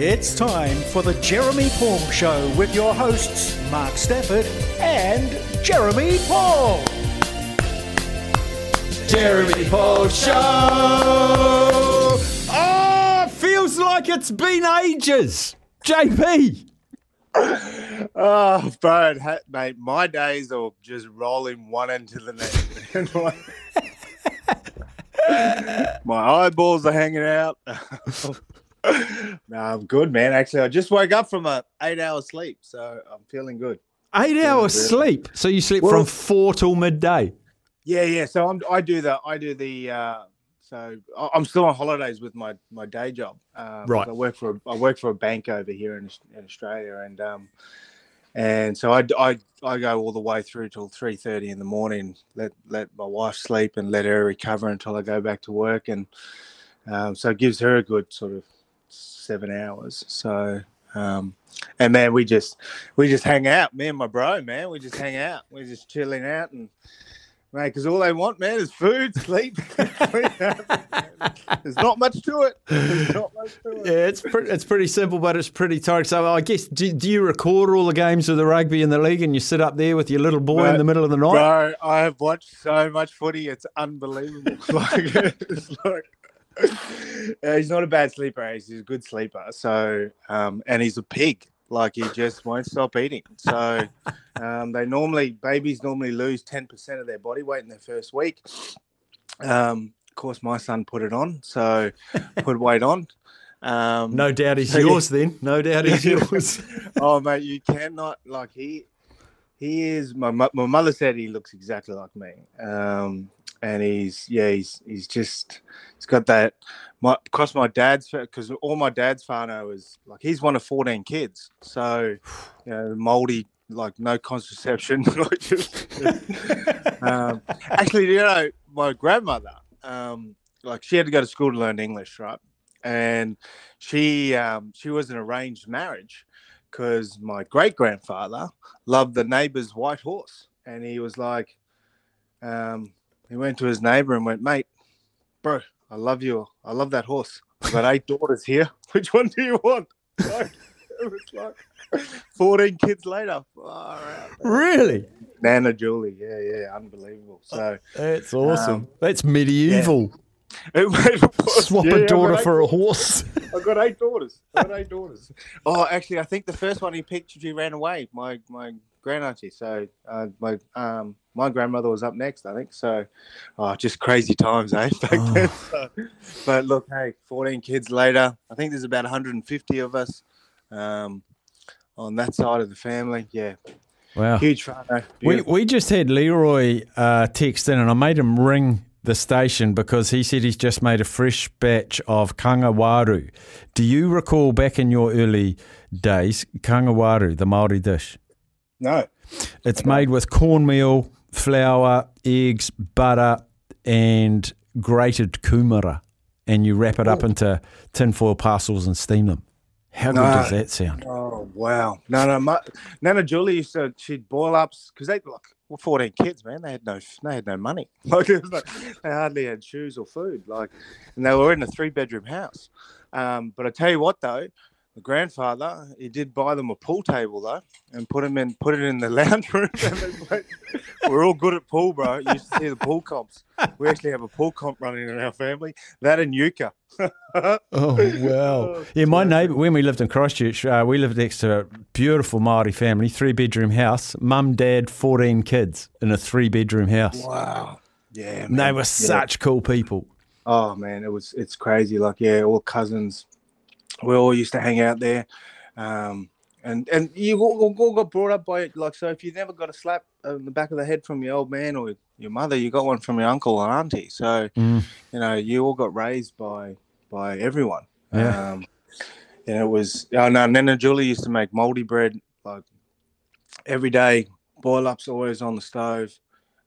It's time for the Jeremy Paul Show with your hosts, Mark Stafford and Jeremy Paul. Jeremy Paul Show. Oh, feels like it's been ages. JP. Oh, ah, bro, mate, my days are just rolling one into the next. my eyeballs are hanging out. no, I'm good, man. Actually, I just woke up from a eight hour sleep, so I'm feeling good. Eight hours sleep. So you sleep Well- from four till midday. Yeah, yeah. So I'm, I do the, I do the. Uh, so I'm still on holidays with my my day job. Um, Right. I work for a, I work for a bank over here in, in Australia, and um, and so I, I I go all the way through till three thirty in the morning. Let let my wife sleep and let her recover until I go back to work, and um, so it gives her a good sort of seven hours. So. Um, and man, we just we just hang out. Me and my bro, man, we just hang out. We're just chilling out and mate, because all they want, man, is food, sleep. There's not much to it. Not much to it. Yeah, it's pretty, it's pretty simple, but it's pretty tight. So I guess do, do you record all the games of the rugby in the league, and you sit up there with your little boy in the middle of the night? Bro, I have watched so much footy. It's unbelievable. like, it's like, Uh, he's not a bad sleeper. He's a good sleeper. So, um, and he's a pig. Like he just won't stop eating. So, um, they normally babies normally lose ten percent of their body weight in their first week. Um, of course, my son put it on, so put weight on. Um, No doubt he's So, yeah. yours then. No doubt he's yours. oh mate, you cannot like he he is my my mother said he looks exactly like me. Um and he's yeah, he's he's just he's got that my because my dad's because all my dad's whānau is like he's one of 14 kids. So you know, moldy like no contraception. um, actually, you know, my grandmother, um, like she had to go to school to learn English, right? And she um, she was an arranged marriage because my great grandfather loved the neighbor's white horse, and he was like, um, he went to his neighbor and went, mate, bro, I love you, I love that horse. I've got eight daughters here. Which one do you want? Like, it was like 14 kids later. Really? Nana Julie, yeah, yeah, unbelievable. So That's awesome. Um, That's medieval. it was- Swap yeah, a daughter for a horse. I've got eight daughters. I've got eight daughters. Oh, actually, I think the first one he picked, she ran away. My my grand auntie. So uh, my um my grandmother was up next, I think. So, oh, just crazy times, eh? Back then. So, but look, hey, 14 kids later. I think there's about 150 of us. Um, on that side of the family, yeah, Wow. huge fun. eh? We, we just had Leroy uh, text in, and I made him ring the station because he said he's just made a fresh batch of kangawaru. Do you recall back in your early days kangawaru, the Maori dish? No, It's made with cornmeal, flour, eggs, butter, and grated kumara, and you wrap it up into tinfoil parcels and steam them. How good No. does that sound? Oh wow! No, no, my, Nana Julie used to she'd boil up because they look well, fourteen kids, man. They had no they had no money. Like it was like they hardly had shoes or food. Like, and they were in a three bedroom house. Um, but I tell you what though, the grandfather he did buy them a pool table though, and put them in put it in the lounge room. We're all good at pool, bro. You used to see the pool comps. We actually have a pool comp running in our family. That and Yucca. Oh wow! Yeah, my neighbour when we lived in Christchurch, uh, we lived next to a beautiful Maori family, three bedroom house, mum, dad, fourteen kids in a three bedroom house. Wow. Yeah. And they were Yeah. such cool people. Oh man, it was it's crazy. Like yeah, all cousins. We all used to hang out there, um, and and you all, got brought up by it. Like so, if you never got a slap on the back of the head from your old man or your mother, you got one from your uncle or auntie. So Mm. you know, you all got raised by by everyone. Yeah. Um, and it was oh no, Nana Julie used to make moldy bread like every day. Boil ups always on the stove.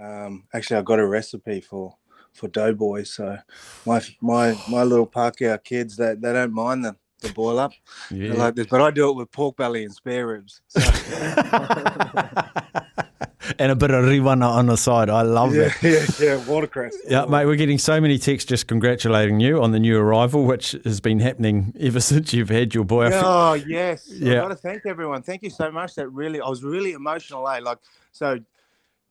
Um, actually, I got a recipe for for doughboys. So my my my little Pākehā kids, they, they don't mind them the boil up. Yeah. like this, but I do it with pork belly and spare ribs. So, and a bit of rewena on the side. I love Yeah, it. yeah, yeah. Watercress. Yeah, mate, we're getting so many texts just congratulating you on the new arrival, which has been happening ever since you've had your boy. Oh yes. Yeah. I got to thank everyone. Thank you so much. That really, I was really emotional. Eh? Like so,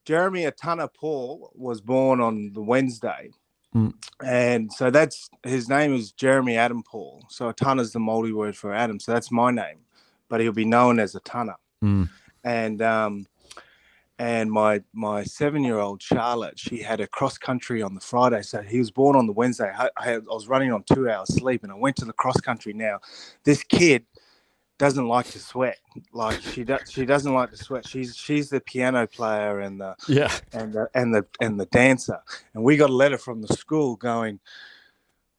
Jeremy Atana Paul was born on the Wednesday, Mm. and so that's his name is Jeremy Adam Paul. So Atana is the Māori word for Adam. So that's my name, but he'll be known as Atana. Mm. And um, and my my seven year old Charlotte, she had a cross country on the Friday. So he was born on the Wednesday. I, I, had, I was running on two hours sleep, and I went to the cross country. Now, this kid doesn't like to sweat. Like she does, she doesn't like to sweat. She's she's the piano player and the Yeah. and the and the and the dancer. And we got a letter from the school going,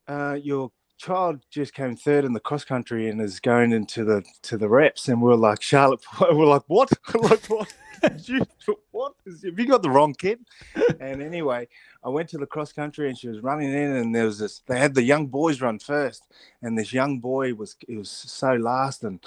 uh, your child just came third in the cross country and is going into the to the reps. And we're like, Charlotte, we're like, what? like what? You what? Have you got the wrong kid? And anyway, I went to the cross country and she was running in, and there was this. They had the young boys run first, and this young boy was it was so last, and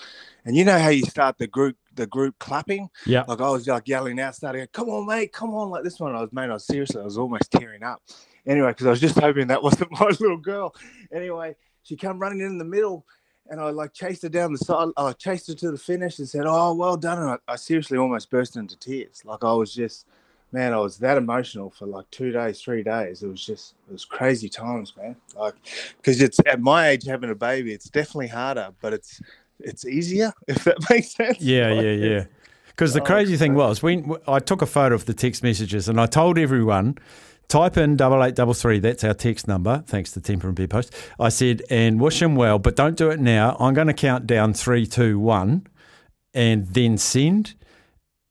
and you know how you start the group the group clapping. Yeah. Like I was like yelling out, starting, "Come on, mate, come on!" Like this one, I was mate, I was seriously, I was almost tearing up. Anyway, because I was just hoping that wasn't my little girl. Anyway, she come running in the middle, and I like chased her down the side. I chased her to the finish and said, "Oh, well done!" And I, I seriously almost burst into tears. Like I was just, man, I was that emotional for like two days, three days. It was just, it was crazy times, man. Like, because it's at my age having a baby, it's definitely harder, but it's it's easier if that makes sense. Yeah, Like, yeah, yeah. Because the Oh, crazy thing was, we I took a photo of the text messages and I told everyone, type in double eight double three. That's our text number. Thanks to Temper and Beer Post. I said, and wish him well, but don't do it now. I'm going to count down three, two, one, and then send.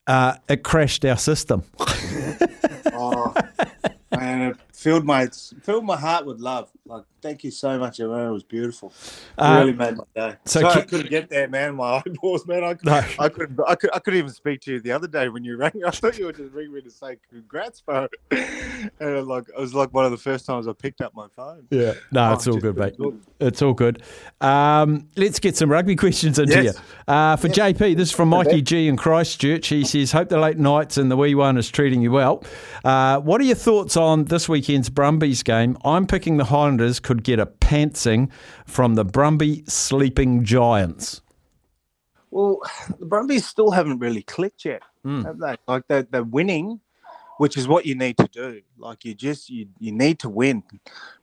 Uh, it crashed our system. Oh, man, it filled my filled my heart with love. Like, thank you so much, everyone. It was beautiful. It Uh, really made my day. so So I couldn't get there, man. My eyeballs, man. I, No. I couldn't. I could. I couldn't even speak to you the other day when you rang. I thought you were just ringing me to say congrats, bro. And it, like it was like one of the first times I picked up my phone. Yeah. No, Oh, it's all good, mate. good. It's all good. Um, let's get some rugby questions into Yes. you. Uh, for JP, this is from Mikey G in Christchurch. He says, Hope the late nights and the wee one is treating you well. Uh, what are your thoughts on this weekend's Brumbies game? I'm picking the Highlanders could get a pantsing from the Brumby sleeping giants. Well, the Brumbies still haven't really clicked yet, Mm. have they? Like they're, they're winning, which is what you need to do. Like you just you you need to win,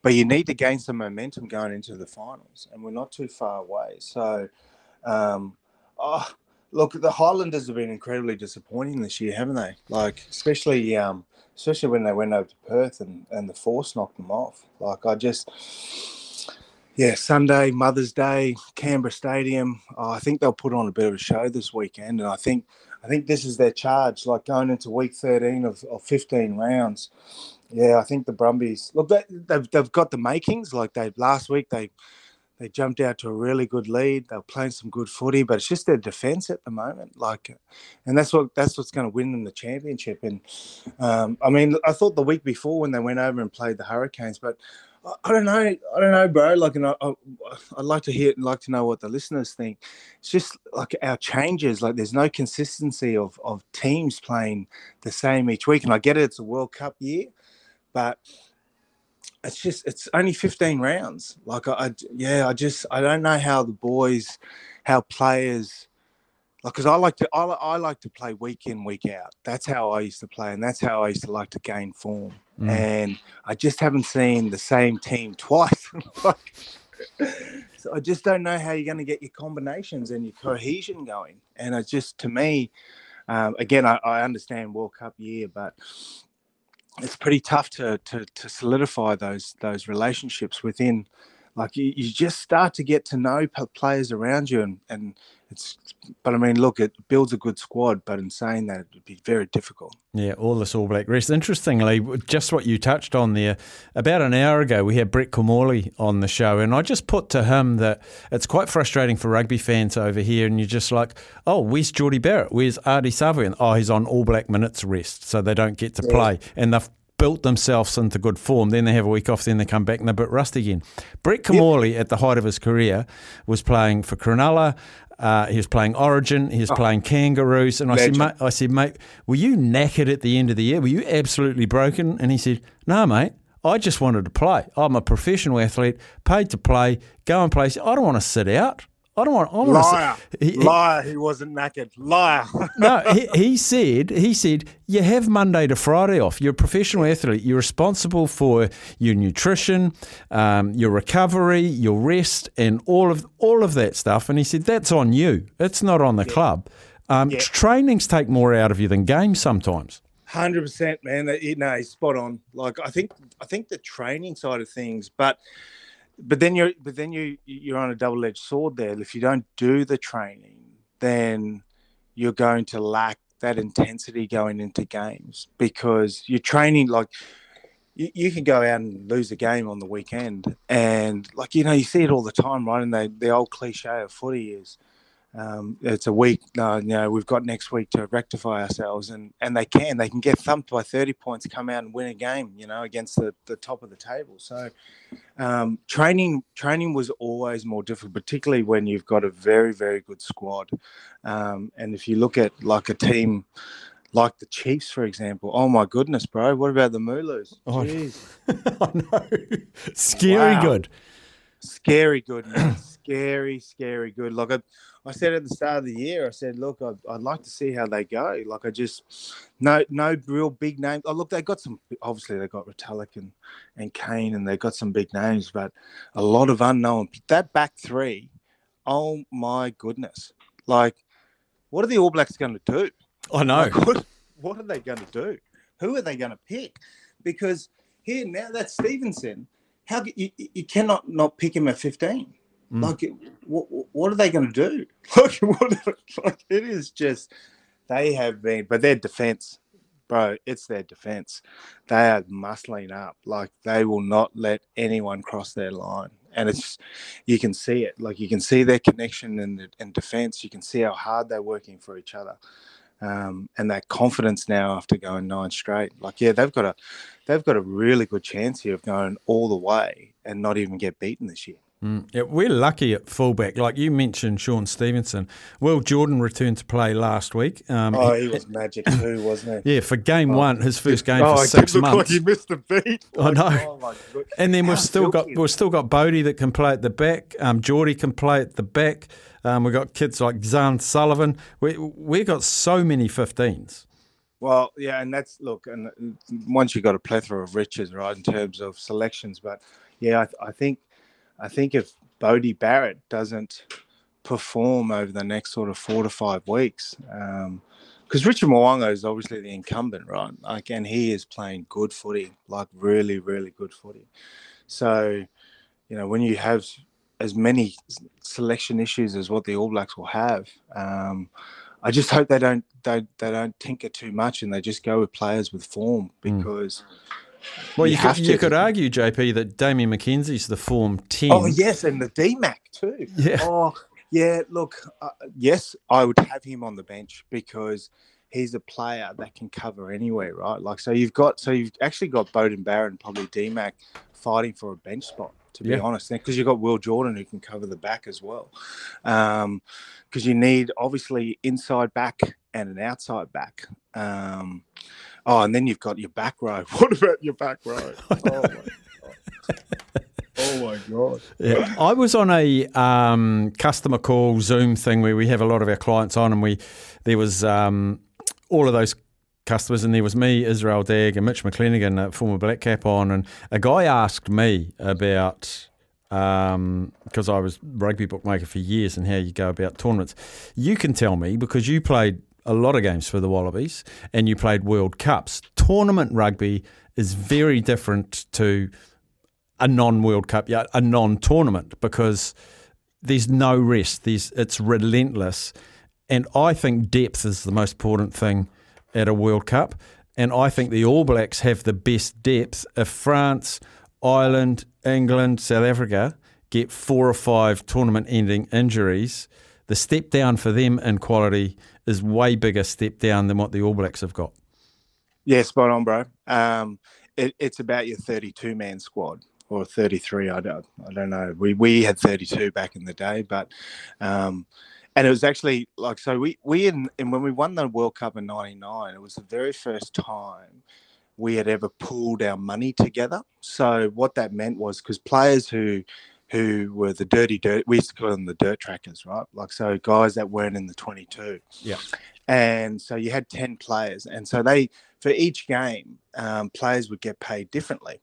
but you need to gain some momentum going into the finals, and we're not too far away. So, um, oh, look, the Highlanders have been incredibly disappointing this year, haven't they? Like especially um, especially when they went over to Perth and and the force knocked them off. Like I just. Yeah, Sunday, Mother's Day, Canberra Stadium. Oh, I think they'll put on a bit of a show this weekend, and I think I think this is their charge. Like going into week thirteen of, of fifteen rounds. Yeah, I think the Brumbies look. They, they've they've got the makings. Like they last week, they they jumped out to a really good lead. They're playing some good footy, but it's just their defence at the moment. Like, and that's what that's what's going to win them the championship. And um, I mean, I thought the week before when they went over and played the Hurricanes, but I, don't know. I don't know, bro. Like, and I, I, I'd like to hear, and like to know what the listeners think. It's just like our changes. Like, there's no consistency of of teams playing the same each week. And I get it; it's a World Cup year, but it's just it's only 15 rounds. Like, I, I yeah, I just I don't know how the boys, how players. Like, cause I like to, I, I like to play week in, week out. That's how I used to play, and that's how I used to like to gain form Mm. and I just haven't seen the same team twice. like, so I just don't know how you're going to get your combinations and your cohesion going. And it's just to me, um, again, I, I understand World Cup year, but it's pretty tough to, to to solidify those those relationships within. Like you, you just start to get to know players around you, and, and it's. But I mean, look, it builds a good squad. But in saying that, it would be very difficult. Yeah, all this All Black rest. Interestingly, just what you touched on there, about an hour ago, we had Brett Kimmorley on the show, and I just put to him that it's quite frustrating for rugby fans over here, and you're just like, oh, where's Jordie Barrett? Where's Ardie Savea? And, oh, he's on All Black minutes rest, so they don't get to play. And they've built themselves into good form. Then they have a week off, then they come back and they're a bit rusty again. Brett Kimmorley, at the height of his career, was playing for Cronulla. Uh, he was playing Origin. He was oh, playing Kangaroos, and I said, mate, I said, mate, were you knackered at the end of the year? Were you absolutely broken? And he said, no, mate. I just wanted to play. I'm a professional athlete, paid to play, go and play. I don't want to sit out. I don't want. I want Liar, to say, he, liar. He wasn't knackered. Liar. no, he, he said. He said you have Monday to Friday off. You're a professional athlete. You're responsible for your nutrition, um, your recovery, your rest, and all of all of that stuff. And he said that's on you. It's not on the yeah. club. Um, yeah. Trainings take more out of you than games sometimes. Hundred percent, man. You know, he's spot on. Like I think, I think the training side of things, but but then you're but then you you're on a double edged sword there. If you don't do the training, then you're going to lack that intensity going into games because you're training like you, you can go out and lose a game on the weekend and like you know you see it all the time right and the, the old cliche of footy is um, it's a week. Uh, you know, we've got next week to rectify ourselves, and and they can. They can get thumped by thirty points, come out and win a game. You know, against the, the top of the table. So, um, training training was always more difficult, particularly when you've got a very very good squad. Um, and if you look at like a team like the Chiefs, for example. Oh my goodness, bro! What about the Mooloos? Oh, Jeez. oh scary wow. good. Scary good, man. scary, scary good. Like I, I said at the start of the year, I said, look, I'd, I'd, like to see how they go. Like I just, no, no real big names. Oh, look, they got some. Obviously, they got Retallick and and Cane, and they got some big names, but a lot of unknown. That back three, oh my goodness! Like, what are the All Blacks going to do? I know. Like, what, what are they going to do? Who are they going to pick? Because here now, that's Stevenson. How you, you cannot not pick him at fifteen? Mm. Like, what, what are they going to do? Like, what, like, it is just, they have been, but their defense, bro, it's their defense. They are muscling up. Like, they will not let anyone cross their line. And it's, you can see it. Like, you can see their connection in, in defense. You can see how hard they're working for each other. Um, and that confidence now after going nine straight. Like, yeah, they've got a, they've got a really good chance here of going all the way and not even get beaten this year. Mm, yeah, we're lucky at fullback. Like you mentioned, Shaun Stevenson. Will Jordan returned to play last week. Um, oh, he, he was magic too, wasn't he? Yeah, for game oh, one, his first game oh, for six months. Like he missed the beat. I know. Oh and then we've still got we've still got Bodie that can play at the back. Um, Jordie can play at the back. Um, we've got kids like Zarn Sullivan. We we've got so many 15s. Well, yeah, and that's look, and once you've got a plethora of riches, right, in terms of selections, but yeah, I, I think I think if Bodie Barrett doesn't perform over the next sort of four to five weeks, because um, Richard Mo'unga is obviously the incumbent, right? Like, and he is playing good footy, like really, really good footy. So, you know, when you have as many selection issues as what the All Blacks will have, um, I just hope they don't they, they don't tinker too much and they just go with players with form hmm. because. Mm well, you, you, could, you could, argue, JP, that Damian McKenzie's the form 10. Oh, yes, and the DMAC too. Yeah. Oh, yeah, look, uh, yes, I would have him on the bench because he's a player that can cover anywhere, right? Like, so you've got, so you've actually got Beauden Barrett, probably DMAC fighting for a bench spot, to be yeah. honest, because you've got Will Jordan who can cover the back as well. Because um, you need, obviously, inside back and an outside back. Um, Oh, and then you've got your back row. What about your back row? Oh my god. Oh my god! Yeah, I was on a um, customer call Zoom thing where we have a lot of our clients on, and we there was um, all of those customers, and there was me, Israel Dagg, and Mitch McClenaghan, a former Black Cap, on, and a guy asked me about because um, I was rugby bookmaker for years and how you go about tournaments. You can tell me because you played a lot of games for the Wallabies and you played World Cups. Tournament rugby is very different to a non World Cup, yeah, a non tournament because there's no rest. There's it's relentless, and I think depth is the most important thing at a World Cup. And I think the All Blacks have the best depth. If France, Ireland, England, South Africa get four or five tournament-ending injuries, the step down for them in quality is way bigger step down than what the All Blacks have got. Yeah, spot on, bro. Um, it, it's about your 32 man squad or 33. I don't, I don't know. We we had 32 back in the day, but um, and it was actually like so we we in, and when we won the World Cup in '99, it was the very first time we had ever pooled our money together. So what that meant was because players who who were the dirty dirt, we used to call them the dirt trackers, right? Like so guys that weren't in the 22. Yeah. And so you had 10 players, and so they for each game, um, players would get paid differently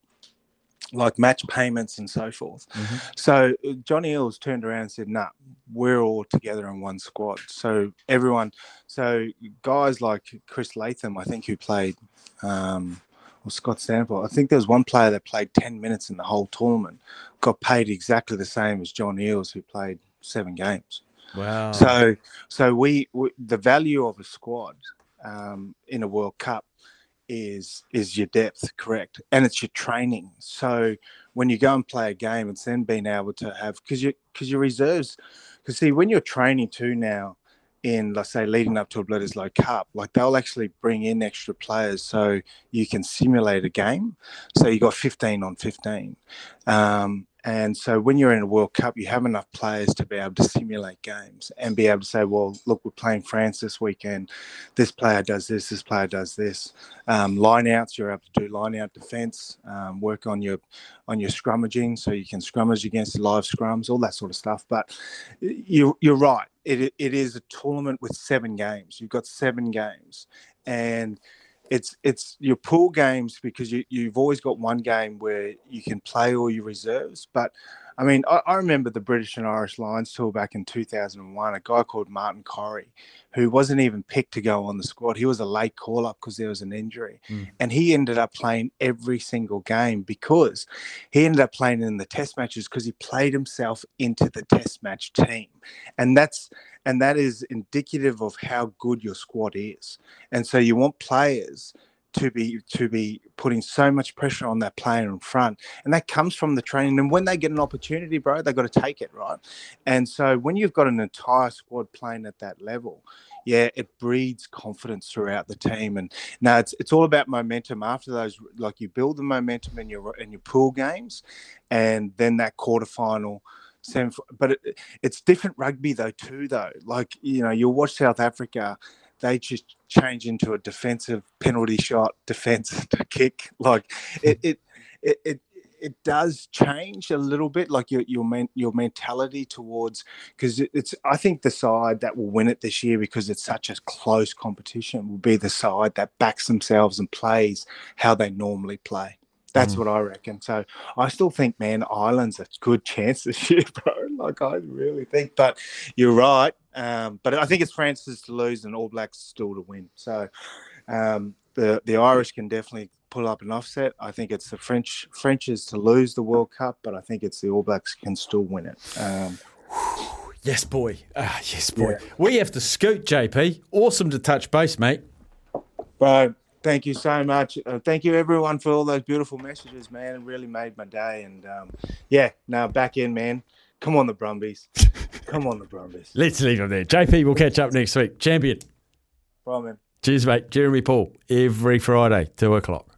like match payments and so forth. Mm-hmm. So uh, Johnny Eales turned around and said, "Nah, we're all together in one squad." So everyone, so guys like Chris Latham, I think, who played, um, or Scott Staniforth, I think there was one player that played ten minutes in the whole tournament, got paid exactly the same as John Eales, who played seven games. Wow. So, so we, we the value of a squad um, in a World Cup is is your depth correct? And it's your training. So when you go and play a game it's then being able to have because you because your reserves because see when you're training too now in let's say leading up to a Bledisloe Cup, like they'll actually bring in extra players so you can simulate a game. So you got 15 on 15. Um, and so when you're in a World Cup, you have enough players to be able to simulate games and be able to say, well, look, we're playing France this weekend. This player does this, this player does this. Um, line outs, you're able to do line out defense, um, work on your on your scrummaging so you can scrummage against live scrums, all that sort of stuff. But you, you're right. It, it is a tournament with seven games. You've got seven games. And – it's it's your pool games because you, you've always got one game where you can play all your reserves. But I mean, I, I remember the British and Irish Lions tour back in 2001. A guy called Martin Corry, who wasn't even picked to go on the squad. He was a late call up because there was an injury, mm. and he ended up playing every single game because he ended up playing in the Test matches because he played himself into the Test match team, and that's and that is indicative of how good your squad is. And so you want players to be to be putting so much pressure on that player in front. And that comes from the training. And when they get an opportunity bro they got to take it right? And so when you've got an entire squad playing at that level yeah it breeds confidence throughout the team. And now it's it's all about momentum. After those like you build the momentum in your in your pool games and then that quarterfinal but it, it's different rugby though too though. Like you know, you'll watch South Africa, they just change into a defensive penalty shot, defense to kick. Like it, it, it, it it does change a little bit, like your your men, your mentality towards because it, it's. I think the side that will win it this year because it's such a close competition will be the side that backs themselves and plays how they normally play. That's mm. what I reckon. So I still think, man, Ireland's a good chance this year, bro. Like I really think, but you're right. Um, but I think it's France's to lose and All Blacks still to win. So um, the the Irish can definitely pull up an offset. I think it's the French French's to lose the World Cup, but I think it's the All Blacks can still win it. Um, yes, boy. Uh, yes, boy. Yeah. We have to scoot, JP. Awesome to touch base, mate. Bro, Thank you so much. Uh, thank you everyone for all those beautiful messages, man. It really made my day. And um, yeah, now back in, man. Come on, the Brumbies. Come on, the Brumbies. Let's leave it there. JP, we'll catch up next week. Champion. Bye, man. Cheers, mate. Jeremy Paul, every Friday, 2 o'clock.